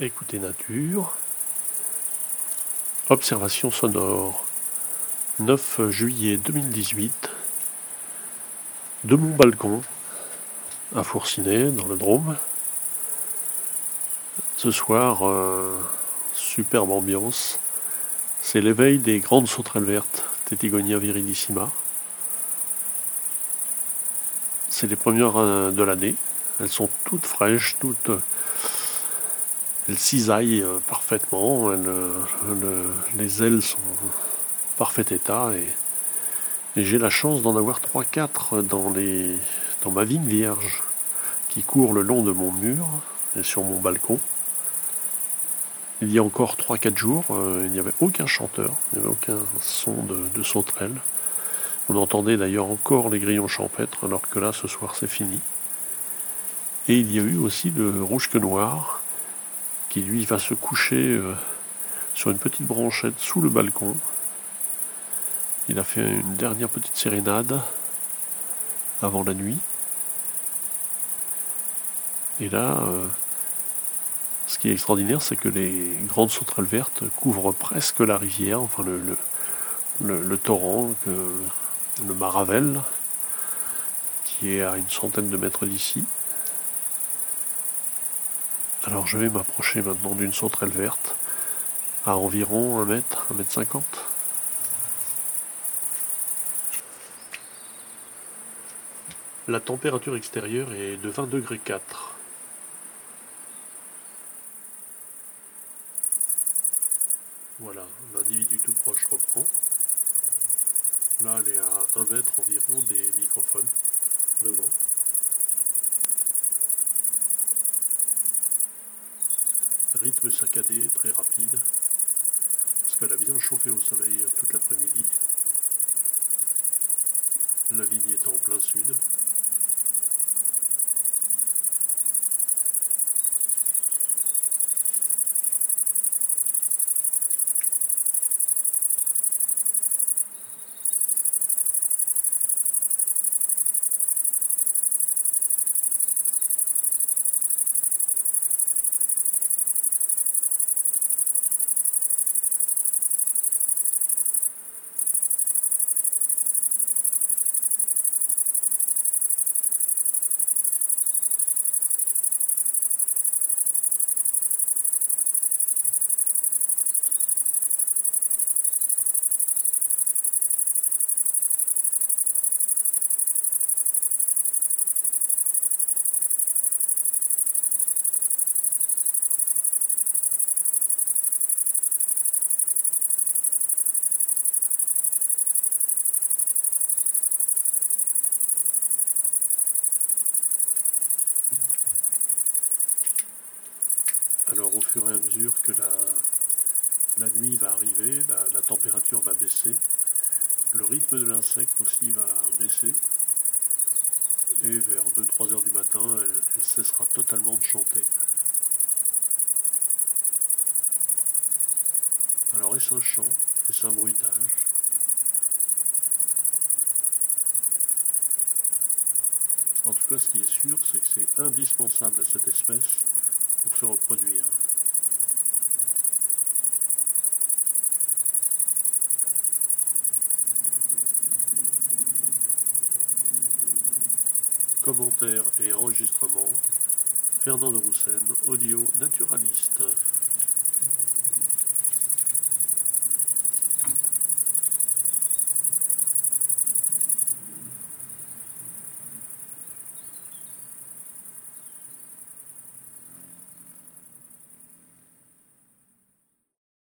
Écoutez nature. Observation sonore. 9 juillet 2018. De mon balcon, à Fourcinet, dans le Drôme. Ce soir, euh, superbe ambiance. C'est l'éveil des grandes sauterelles vertes, Tetigonia viridissima. C'est les premières euh, de l'année. Elles sont toutes fraîches, toutes elle cisaille euh, parfaitement, les ailes sont en parfait état et, j'ai la chance d'en avoir 3-4 dans, dans ma vigne vierge qui court le long de mon mur et sur mon balcon. Il y a encore 3-4 jours, euh, il n'y avait aucun chanteur, il n'y avait aucun son de, de sauterelle. On entendait d'ailleurs encore les grillons champêtres, alors que là, ce soir, c'est fini. Et il y a eu aussi le rouge que noir, qui lui va se coucher euh, sur une petite branchette sous le balcon. Il a fait une dernière petite sérénade avant la nuit. Et là, euh, ce qui est extraordinaire, c'est que les grandes sauterelles vertes couvrent presque la rivière, enfin le, le torrent, le Maravel, qui est à une centaine de mètres d'ici. Alors je vais m'approcher maintenant d'une sauterelle verte à environ 1 mètre, 1 mètre 50. La température extérieure est de 20 degrés 4. Voilà, l'individu tout proche reprend. Là, elle est à 1 mètre environ des microphones devant. Rythme saccadé, très rapide, parce qu'elle a bien chauffé au soleil toute l'après-midi. La vigne est en plein sud. Alors au fur et à mesure que la, nuit va arriver, la, température va baisser, le rythme de l'insecte aussi va baisser, et vers 2-3 heures du matin, elle, cessera totalement de chanter. Alors est-ce un chant? Est-ce un bruitage? En tout cas, ce qui est sûr, c'est que c'est indispensable à cette espèce pour se reproduire. Commentaires et enregistrements, Fernand de Roussen, audio naturaliste.